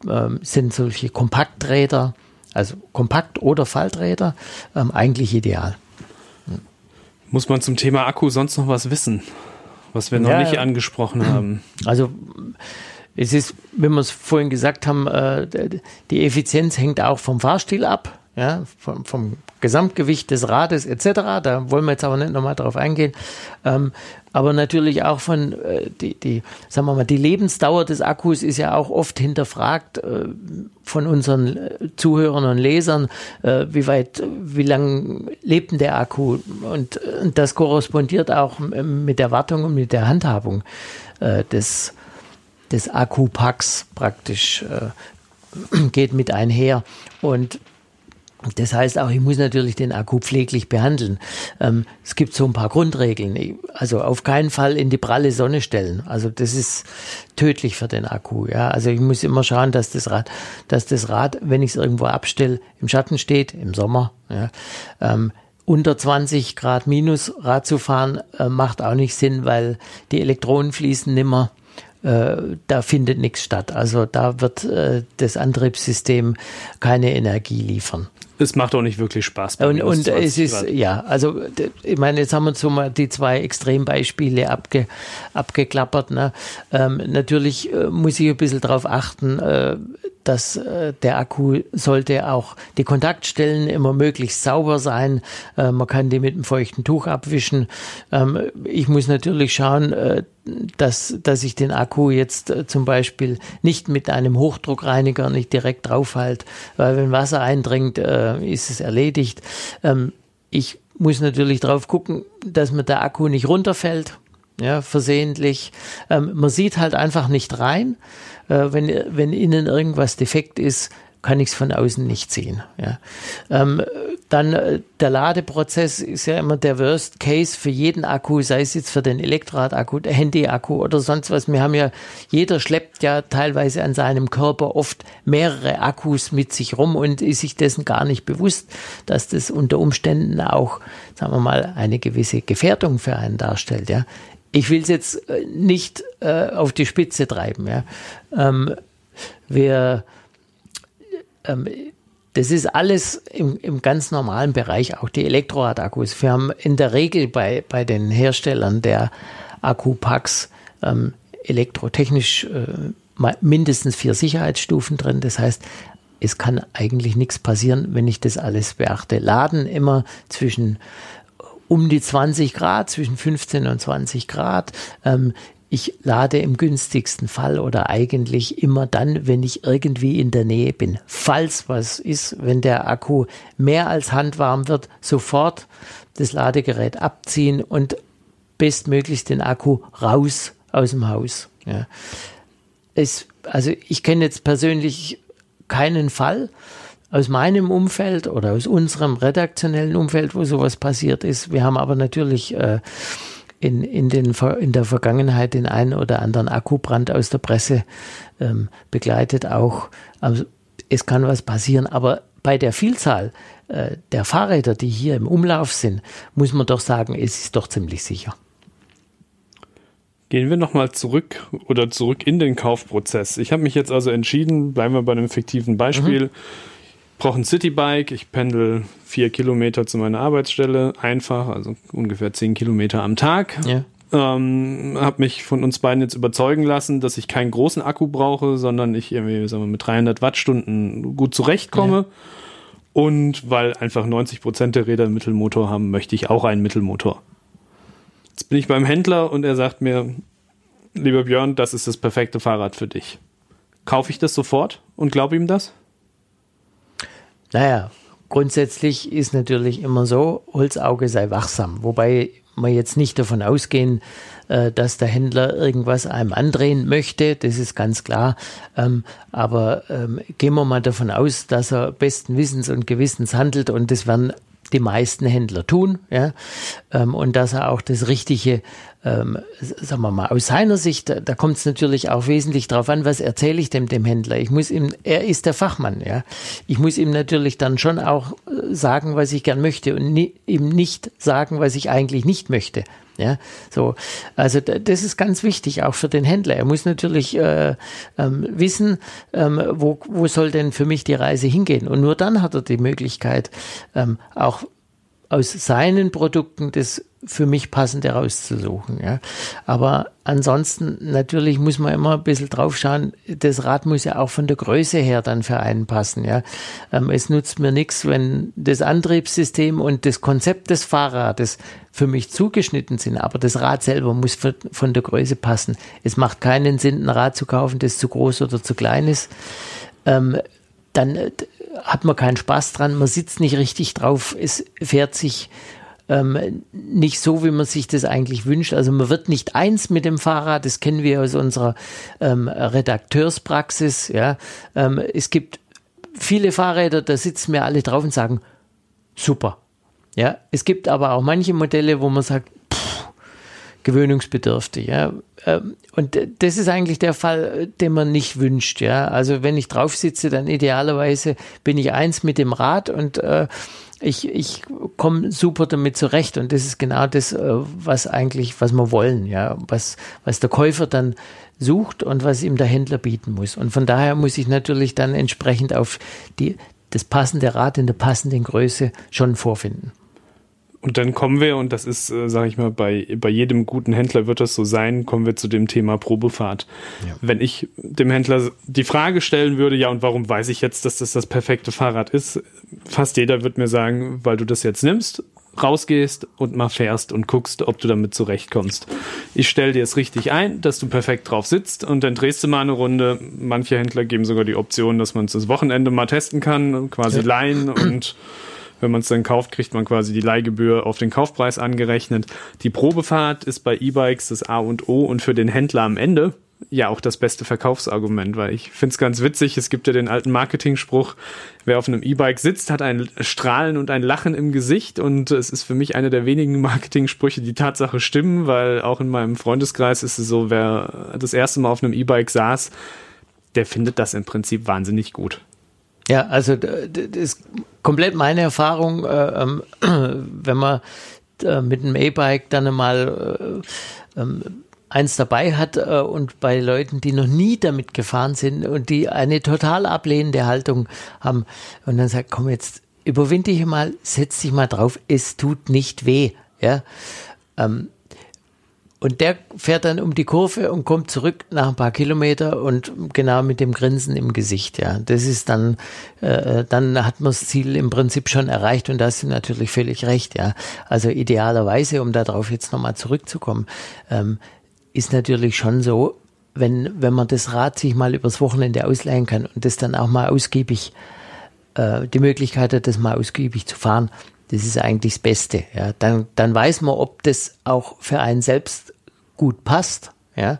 S3: äh, sind solche Kompakträder, also Kompakt- oder Falträder, ähm, eigentlich ideal.
S2: Muss man zum Thema Akku sonst noch was wissen, was wir noch ja, nicht angesprochen haben?
S3: Also es ist, wie wir es vorhin gesagt haben, äh, die Effizienz hängt auch vom Fahrstil ab, ja, vom, vom Gesamtgewicht des Rades etc. Da wollen wir jetzt aber nicht nochmal drauf eingehen. Ähm, aber natürlich auch von äh, die, die, sagen wir mal, die Lebensdauer des Akkus ist ja auch oft hinterfragt äh, von unseren Zuhörern und Lesern, wie weit, wie lang lebt denn der Akku? Und, das korrespondiert auch mit der Wartung und mit der Handhabung des, des Akkupacks praktisch äh, geht mit einher. Und das heißt auch, ich muss natürlich den Akku pfleglich behandeln. Ähm, es gibt so ein paar Grundregeln. Also auf keinen Fall in die pralle Sonne stellen. Also das ist tödlich für den Akku. Ja, also ich muss immer schauen, dass das Rad, dass das Rad, wenn ich es irgendwo abstelle, im Schatten steht, im Sommer. Ja, ähm, unter 20 Grad minus Rad zu fahren äh, macht auch nicht Sinn, weil die Elektronen fließen nimmer äh, da findet nichts statt. Also da wird äh, das Antriebssystem keine Energie liefern.
S2: Es macht auch nicht wirklich Spaß.
S3: Und, und es ist, Grad. ja, also ich meine, jetzt haben wir so mal die zwei Extrembeispiele abge, abgeklappert. Ne? Ähm, natürlich äh, muss ich ein bisschen darauf achten, äh, dass äh, der Akku sollte auch die Kontaktstellen immer möglichst sauber sein. Äh, man kann die mit einem feuchten Tuch abwischen. Ähm, ich muss natürlich schauen, dass, dass ich den Akku jetzt äh, zum Beispiel nicht mit einem Hochdruckreiniger nicht direkt draufhalte, weil wenn Wasser eindringt, äh, ist es erledigt. Ähm, ich muss natürlich drauf gucken, dass mir der Akku nicht runterfällt ja, versehentlich. Ähm, man sieht halt einfach nicht rein. Äh, wenn, wenn innen irgendwas defekt ist, kann ich es von außen nicht sehen. Ja. Ähm, dann äh, der Ladeprozess ist ja immer der Worst Case für jeden Akku, sei es jetzt für den Elektroradakku, der Handyakku oder sonst was. Wir haben ja, jeder schleppt ja teilweise an seinem Körper oft mehrere Akkus mit sich rum und ist sich dessen gar nicht bewusst, dass das unter Umständen auch, sagen wir mal, eine gewisse Gefährdung für einen darstellt. Ja ich will es jetzt äh, nicht äh, auf die Spitze treiben. Ja. Ähm, wir, das ist alles im, im ganz normalen Bereich, auch die Elektroradakkus. Wir haben in der Regel bei, bei den Herstellern der Akkupacks ähm, elektrotechnisch äh, mindestens vier Sicherheitsstufen drin. Das heißt, es kann eigentlich nichts passieren, wenn ich das alles beachte. Laden immer zwischen um die 20 Grad, zwischen 15 und 20 Grad. Ähm, ich lade im günstigsten Fall oder eigentlich immer dann, wenn ich irgendwie in der Nähe bin. Falls was ist, wenn der Akku mehr als handwarm wird, sofort das Ladegerät abziehen und bestmöglichst den Akku raus aus dem Haus. Ja. Es, also ich kenne jetzt persönlich keinen Fall, aus meinem Umfeld oder aus unserem redaktionellen Umfeld, wo sowas passiert ist. Wir haben aber natürlich äh, in, in, den, in der Vergangenheit den einen oder anderen Akkubrand aus der Presse ähm, begleitet auch. Also es kann was passieren, aber bei der Vielzahl äh, der Fahrräder, die hier im Umlauf sind, muss man doch sagen, es ist doch ziemlich sicher.
S2: Gehen wir nochmal zurück oder zurück in den Kaufprozess. Ich habe mich jetzt also entschieden, bleiben wir bei einem fiktiven Beispiel. Mhm brauche ein Citybike, ich pendel vier Kilometer zu meiner Arbeitsstelle, einfach, also ungefähr zehn Kilometer am Tag. Ja. Ähm, habe mich von uns beiden jetzt überzeugen lassen, dass ich keinen großen Akku brauche, sondern ich irgendwie sagen wir, mit 300 Wattstunden gut zurechtkomme. Ja. Und weil einfach 90 Prozent der Räder einen Mittelmotor haben, möchte ich auch einen Mittelmotor. Jetzt bin ich beim Händler und er sagt mir, lieber Björn, das ist das perfekte Fahrrad für dich. Kaufe ich das sofort und glaube ihm das?
S3: Naja, grundsätzlich ist natürlich immer so, Holzauge sei wachsam. Wobei wir jetzt nicht davon ausgehen, äh, dass der Händler irgendwas einem andrehen möchte, das ist ganz klar. Ähm, aber ähm, gehen wir mal davon aus, dass er besten Wissens und Gewissens handelt und das werden die meisten Händler tun, ja, ähm, und dass er auch das Richtige, ähm, sagen wir mal, aus seiner Sicht, da, da kommt es natürlich auch wesentlich darauf an, was erzähle ich dem dem Händler. Ich muss ihm, er ist der Fachmann, ja. Ich muss ihm natürlich dann schon auch äh, sagen, was ich gern möchte und nie, ihm nicht sagen, was ich eigentlich nicht möchte. Ja, so. Also das ist ganz wichtig, auch für den Händler. Er muss natürlich äh, ähm, wissen, ähm, wo, wo soll denn für mich die Reise hingehen. Und nur dann hat er die Möglichkeit, ähm, auch aus seinen Produkten das für mich passende rauszusuchen. Ja. Aber ansonsten natürlich muss man immer ein bisschen drauf schauen, das Rad muss ja auch von der Größe her dann für einen passen. Ja. Ähm, es nutzt mir nichts, wenn das Antriebssystem und das Konzept des Fahrrades für mich zugeschnitten sind, aber das Rad selber muss von der Größe passen. Es macht keinen Sinn, ein Rad zu kaufen, das zu groß oder zu klein ist. Ähm, dann äh, hat man keinen Spaß dran, man sitzt nicht richtig drauf, es fährt sich ähm, nicht so, wie man sich das eigentlich wünscht. Also man wird nicht eins mit dem Fahrrad, das kennen wir aus unserer ähm, Redakteurspraxis. Ja. Ähm, es gibt viele Fahrräder, da sitzen wir alle drauf und sagen, super. Ja, es gibt aber auch manche Modelle, wo man sagt, gewöhnungsbedürftig. Ja. Ähm, und das ist eigentlich der Fall, den man nicht wünscht. Ja. Also wenn ich drauf sitze, dann idealerweise bin ich eins mit dem Rad und äh, ich, ich komme super damit zurecht und das ist genau das, äh, was eigentlich, was wir wollen, ja, was, was der Käufer dann sucht und was ihm der Händler bieten muss. Und von daher muss ich natürlich dann entsprechend auf die, das passende Rad in der passenden Größe schon vorfinden.
S2: Und dann kommen wir, und das ist, äh, sage ich mal, bei, bei jedem guten Händler wird das so sein, kommen wir zu dem Thema Probefahrt. Ja. Wenn ich dem Händler die Frage stellen würde, ja, und warum weiß ich jetzt, dass das das perfekte Fahrrad ist? Fast jeder wird mir sagen, weil du das jetzt nimmst, rausgehst und mal fährst und guckst, ob du damit zurechtkommst. Ich stelle dir es richtig ein, dass du perfekt drauf sitzt und dann drehst du mal eine Runde. Manche Händler geben sogar die Option, dass man es das Wochenende mal testen kann, quasi ja. leihen und wenn man es dann kauft, kriegt man quasi die Leihgebühr auf den Kaufpreis angerechnet. Die Probefahrt ist bei E-Bikes das A und O und für den Händler am Ende ja auch das beste Verkaufsargument, weil ich finde es ganz witzig. Es gibt ja den alten Marketing-Spruch, wer auf einem E-Bike sitzt, hat ein Strahlen und ein Lachen im Gesicht und es ist für mich einer der wenigen Marketing-Sprüche, die Tatsache stimmen, weil auch in meinem Freundeskreis ist es so, wer das erste Mal auf einem E-Bike saß, der findet das im Prinzip wahnsinnig gut.
S3: Ja, also das ist komplett meine Erfahrung, äh, ähm, wenn man äh, mit einem E-Bike dann einmal äh, ähm, eins dabei hat und bei Leuten, die noch nie damit gefahren sind und die eine total ablehnende Haltung haben und dann sagt, komm jetzt, überwinde dich mal, setz dich mal drauf, es tut nicht weh, ja. Ähm, und der fährt dann um die Kurve und kommt zurück nach ein paar Kilometer und genau mit dem Grinsen im Gesicht. Ja, das ist dann, äh, dann hat man das Ziel im Prinzip schon erreicht und da hast du natürlich völlig recht. Ja, also idealerweise, um darauf jetzt nochmal zurückzukommen, ähm, ist natürlich schon so, wenn wenn man das Rad sich mal übers Wochenende ausleihen kann und das dann auch mal ausgiebig äh, die Möglichkeit hat, das mal ausgiebig zu fahren, das ist eigentlich das Beste. Ja. Dann, dann weiß man, ob das auch für einen selbst gut passt. Ja.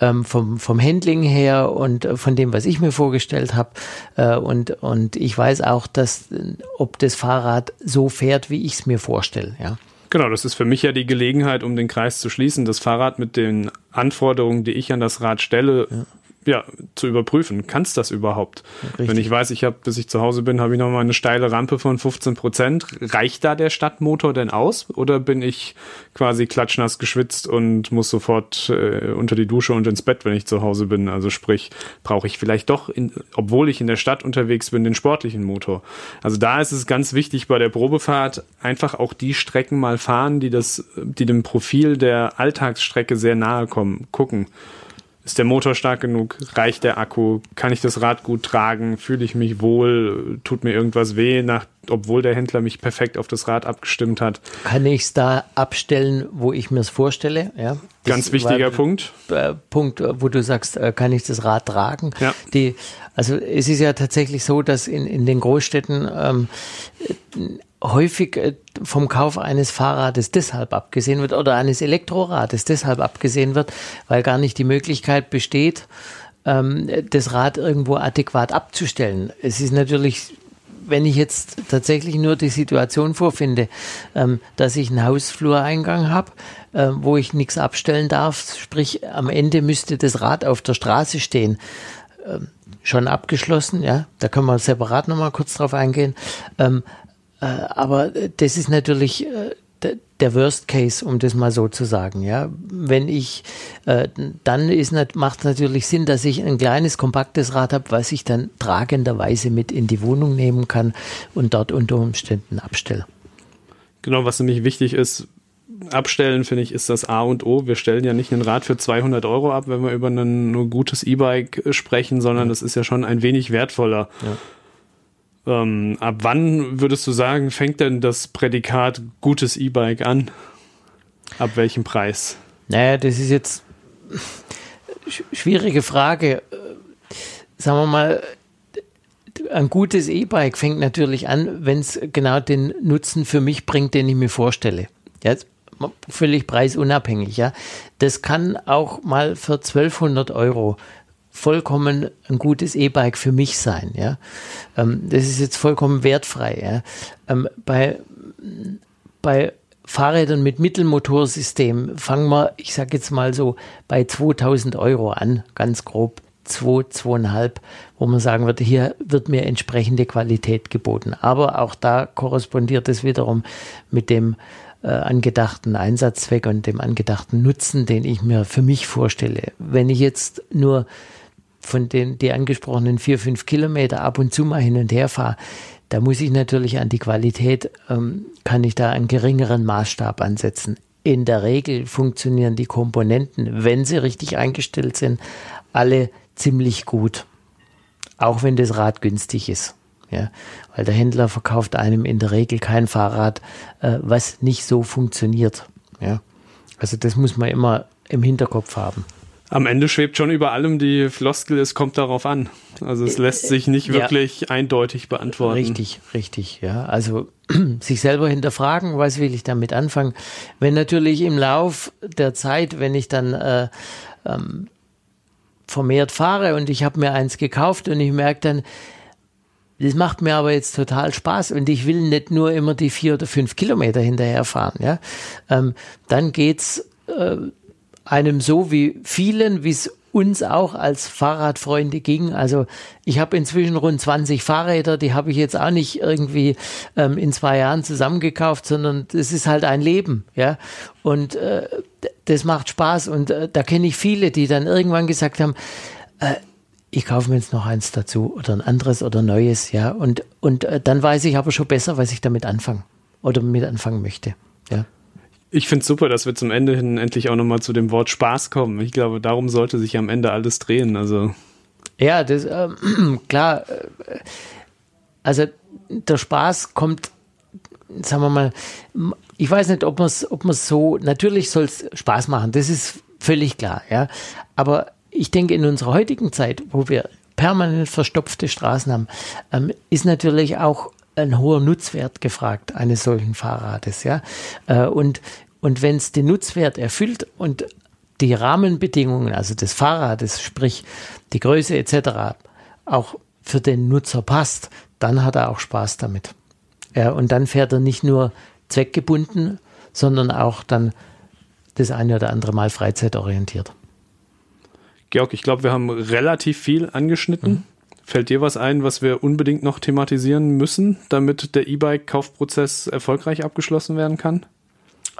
S3: Ähm, vom, vom Handling her und von dem, was ich mir vorgestellt habe. Äh, und, und ich weiß auch, dass, ob das Fahrrad so fährt, wie ich es mir vorstelle. Ja.
S2: Genau, das ist für mich ja die Gelegenheit, um den Kreis zu schließen. Das Fahrrad mit den Anforderungen, die ich an das Rad stelle, ja ja, zu überprüfen. Kannst das überhaupt? Richtig. Wenn ich weiß, ich habe, bis ich zu Hause bin, habe ich noch mal eine steile Rampe von 15 Prozent. Reicht da der Stadtmotor denn aus? Oder bin ich quasi klatschnass geschwitzt und muss sofort äh, unter die Dusche und ins Bett, wenn ich zu Hause bin? Also sprich, brauche ich vielleicht doch, in, obwohl ich in der Stadt unterwegs bin, den sportlichen Motor. Also da ist es ganz wichtig bei der Probefahrt einfach auch die Strecken mal fahren, die das, die dem Profil der Alltagsstrecke sehr nahe kommen, gucken. Ist der Motor stark genug? Reicht der Akku? Kann ich das Rad gut tragen? Fühle ich mich wohl? Tut mir irgendwas weh, nach, obwohl der Händler mich perfekt auf das Rad abgestimmt hat?
S3: Kann ich es da abstellen, wo ich mir es vorstelle? Ja,
S2: Ganz wichtiger war, Punkt.
S3: Äh, Punkt, wo du sagst, äh, kann ich das Rad tragen? Ja. Die, also es ist ja tatsächlich so, dass in, in den Großstädten ähm, häufig äh, vom Kauf eines Fahrrades deshalb abgesehen wird oder eines Elektrorades deshalb abgesehen wird, weil gar nicht die Möglichkeit besteht, ähm, das Rad irgendwo adäquat abzustellen. Es ist natürlich wenn ich jetzt tatsächlich nur die Situation vorfinde, ähm, dass ich einen Hausflureingang habe, äh, wo ich nichts abstellen darf, sprich am Ende müsste das Rad auf der Straße stehen, ähm, schon abgeschlossen, ja, da können wir separat nochmal kurz drauf eingehen. Ähm, aber das ist natürlich äh, der Worst Case, um das mal so zu sagen. Ja, wenn ich, äh, dann ist macht natürlich Sinn, dass ich ein kleines kompaktes Rad habe, was ich dann tragenderweise mit in die Wohnung nehmen kann und dort unter Umständen abstelle.
S2: Genau, was nämlich wichtig ist, abstellen finde ich ist das A und O. Wir stellen ja nicht ein Rad für 200 Euro ab, wenn wir über ein nur gutes E-Bike sprechen, sondern das ist ja schon ein wenig wertvoller. Ja. Ähm, ab wann würdest du sagen, fängt denn das Prädikat gutes E-Bike an? Ab welchem Preis?
S3: Naja, das ist jetzt schwierige Frage. Sagen wir mal, ein gutes E-Bike fängt natürlich an, wenn es genau den Nutzen für mich bringt, den ich mir vorstelle. Ja, völlig preisunabhängig. Ja, das kann auch mal für 1200 Euro vollkommen ein gutes E-Bike für mich sein. Ja? Ähm, das ist jetzt vollkommen wertfrei. Ja? Ähm, bei, bei Fahrrädern mit Mittelmotorsystem fangen wir, ich sage jetzt mal so, bei 2000 Euro an, ganz grob. 2, 2,5, wo man sagen würde, hier wird mir entsprechende Qualität geboten. Aber auch da korrespondiert es wiederum mit dem äh, angedachten Einsatzzweck und dem angedachten Nutzen, den ich mir für mich vorstelle. Wenn ich jetzt nur von den die angesprochenen vier, fünf Kilometer ab und zu mal hin und her fahre, da muss ich natürlich an die Qualität, ähm, kann ich da einen geringeren Maßstab ansetzen. In der Regel funktionieren die Komponenten, wenn sie richtig eingestellt sind, alle ziemlich gut. Auch wenn das Rad günstig ist. Ja, weil der Händler verkauft einem in der Regel kein Fahrrad, äh, was nicht so funktioniert. Ja, also das muss man immer im Hinterkopf haben.
S2: Am Ende schwebt schon über allem die Floskel, es kommt darauf an. Also es lässt sich nicht wirklich ja. eindeutig beantworten.
S3: Richtig, richtig, ja. Also sich selber hinterfragen, was will ich damit anfangen. Wenn natürlich im Lauf der Zeit, wenn ich dann äh, ähm, vermehrt fahre und ich habe mir eins gekauft und ich merke dann, das macht mir aber jetzt total Spaß und ich will nicht nur immer die vier oder fünf Kilometer hinterherfahren, ja. Ähm, dann geht's äh, einem so wie vielen, wie es uns auch als Fahrradfreunde ging. Also ich habe inzwischen rund 20 Fahrräder, die habe ich jetzt auch nicht irgendwie ähm, in zwei Jahren zusammengekauft, sondern das ist halt ein Leben, ja. Und äh, das macht Spaß und äh, da kenne ich viele, die dann irgendwann gesagt haben, äh, ich kaufe mir jetzt noch eins dazu oder ein anderes oder neues, ja. Und, und äh, dann weiß ich aber schon besser, was ich damit anfange oder mit anfangen möchte, ja.
S2: Ich finde es super, dass wir zum Ende hin endlich auch nochmal zu dem Wort Spaß kommen. Ich glaube, darum sollte sich am Ende alles drehen. Also.
S3: Ja, das, äh, klar. Also der Spaß kommt, sagen wir mal, ich weiß nicht, ob man es ob so, natürlich soll es Spaß machen, das ist völlig klar, ja. Aber ich denke, in unserer heutigen Zeit, wo wir permanent verstopfte Straßen haben, ähm, ist natürlich auch ein hoher Nutzwert gefragt eines solchen Fahrrades, ja. Äh, und, und wenn es den Nutzwert erfüllt und die Rahmenbedingungen, also des Fahrrades, sprich die Größe etc., auch für den Nutzer passt, dann hat er auch Spaß damit. Ja, und dann fährt er nicht nur zweckgebunden, sondern auch dann das eine oder andere Mal freizeitorientiert.
S2: Georg, ich glaube, wir haben relativ viel angeschnitten. Mhm. Fällt dir was ein, was wir unbedingt noch thematisieren müssen, damit der E-Bike-Kaufprozess erfolgreich abgeschlossen werden kann?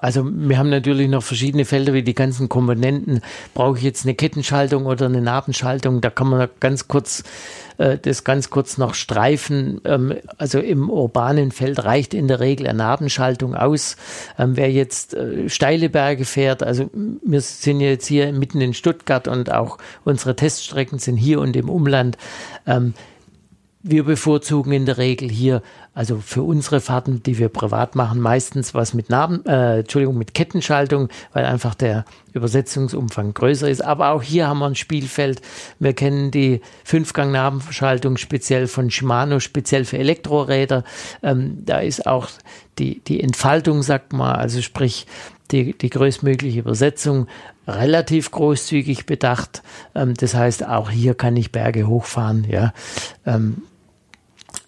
S3: Also wir haben natürlich noch verschiedene Felder wie die ganzen Komponenten. Brauche ich jetzt eine Kettenschaltung oder eine Nabenschaltung? Da kann man ganz kurz äh, das ganz kurz noch streifen. Ähm, also im urbanen Feld reicht in der Regel eine Nabenschaltung aus. Ähm, wer jetzt äh, steile Berge fährt, also wir sind jetzt hier mitten in Stuttgart und auch unsere Teststrecken sind hier und im Umland. Ähm, wir bevorzugen in der Regel hier, also für unsere Fahrten, die wir privat machen, meistens was mit Namen, äh, Entschuldigung, mit Kettenschaltung, weil einfach der Übersetzungsumfang größer ist. Aber auch hier haben wir ein Spielfeld. Wir kennen die Fünfgang-Nabenschaltung speziell von Shimano, speziell für Elektroräder. Ähm, da ist auch die, die Entfaltung, sagt man, also sprich, die, die größtmögliche Übersetzung relativ großzügig bedacht. Ähm, das heißt, auch hier kann ich Berge hochfahren. Ja. Ähm,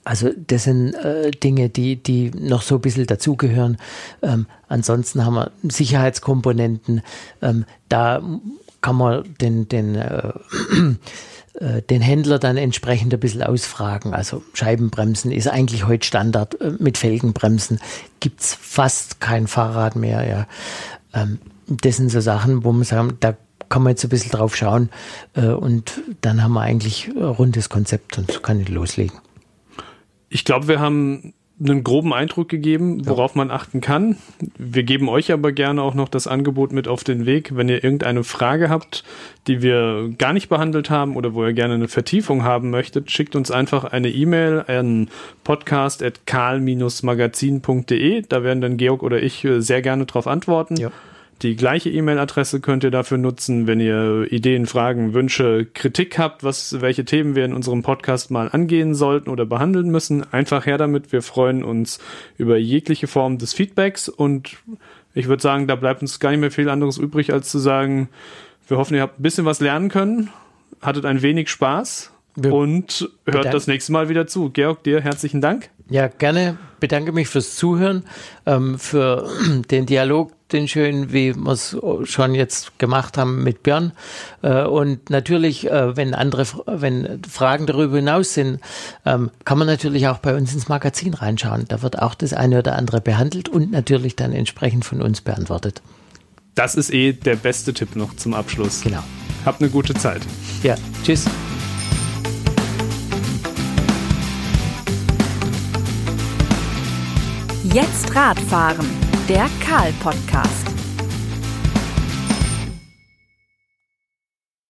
S3: Also das sind äh, Dinge, die, die noch so ein bisschen dazugehören. Ähm, ansonsten haben wir Sicherheitskomponenten. Ähm, da kann man den, den, äh, äh, den Händler dann entsprechend ein bisschen ausfragen. Also Scheibenbremsen ist eigentlich heute Standard. Äh, mit Felgenbremsen gibt es fast kein Fahrrad mehr. Ja. Ähm, das sind so Sachen, wo man sagen, da kann man jetzt ein bisschen drauf schauen äh, und dann haben wir eigentlich ein rundes Konzept und kann ich loslegen.
S2: Ich glaube, wir haben einen groben Eindruck gegeben, worauf ja. man achten kann. Wir geben euch aber gerne auch noch das Angebot mit auf den Weg, wenn ihr irgendeine Frage habt, die wir gar nicht behandelt haben oder wo ihr gerne eine Vertiefung haben möchtet, schickt uns einfach eine E-Mail an podcast.karl-magazin.de. Da werden dann Georg oder ich sehr gerne darauf antworten. Ja. Die gleiche E-Mail-Adresse könnt ihr dafür nutzen, wenn ihr Ideen, Fragen, Wünsche, Kritik habt, was, welche Themen wir in unserem Podcast mal angehen sollten oder behandeln müssen. Einfach her damit. Wir freuen uns über jegliche Form des Feedbacks und ich würde sagen, da bleibt uns gar nicht mehr viel anderes übrig, als zu sagen, wir hoffen, ihr habt ein bisschen was lernen können, hattet ein wenig Spaß wir und hört das nächste Mal wieder zu. Georg, dir herzlichen Dank.
S3: Ja, gerne. Bedanke mich fürs Zuhören, ähm, für den Dialog, den schönen, wie wir es schon jetzt gemacht haben mit Björn. Äh, und natürlich, äh, wenn andere, wenn Fragen darüber hinaus sind, ähm, kann man natürlich auch bei uns ins Magazin reinschauen. Da wird auch das eine oder andere behandelt und natürlich dann entsprechend von uns beantwortet.
S2: Das ist eh der beste Tipp noch zum Abschluss.
S3: Genau.
S2: Habt eine gute Zeit.
S3: Ja, tschüss.
S1: Jetzt Radfahren, der Karl-Podcast.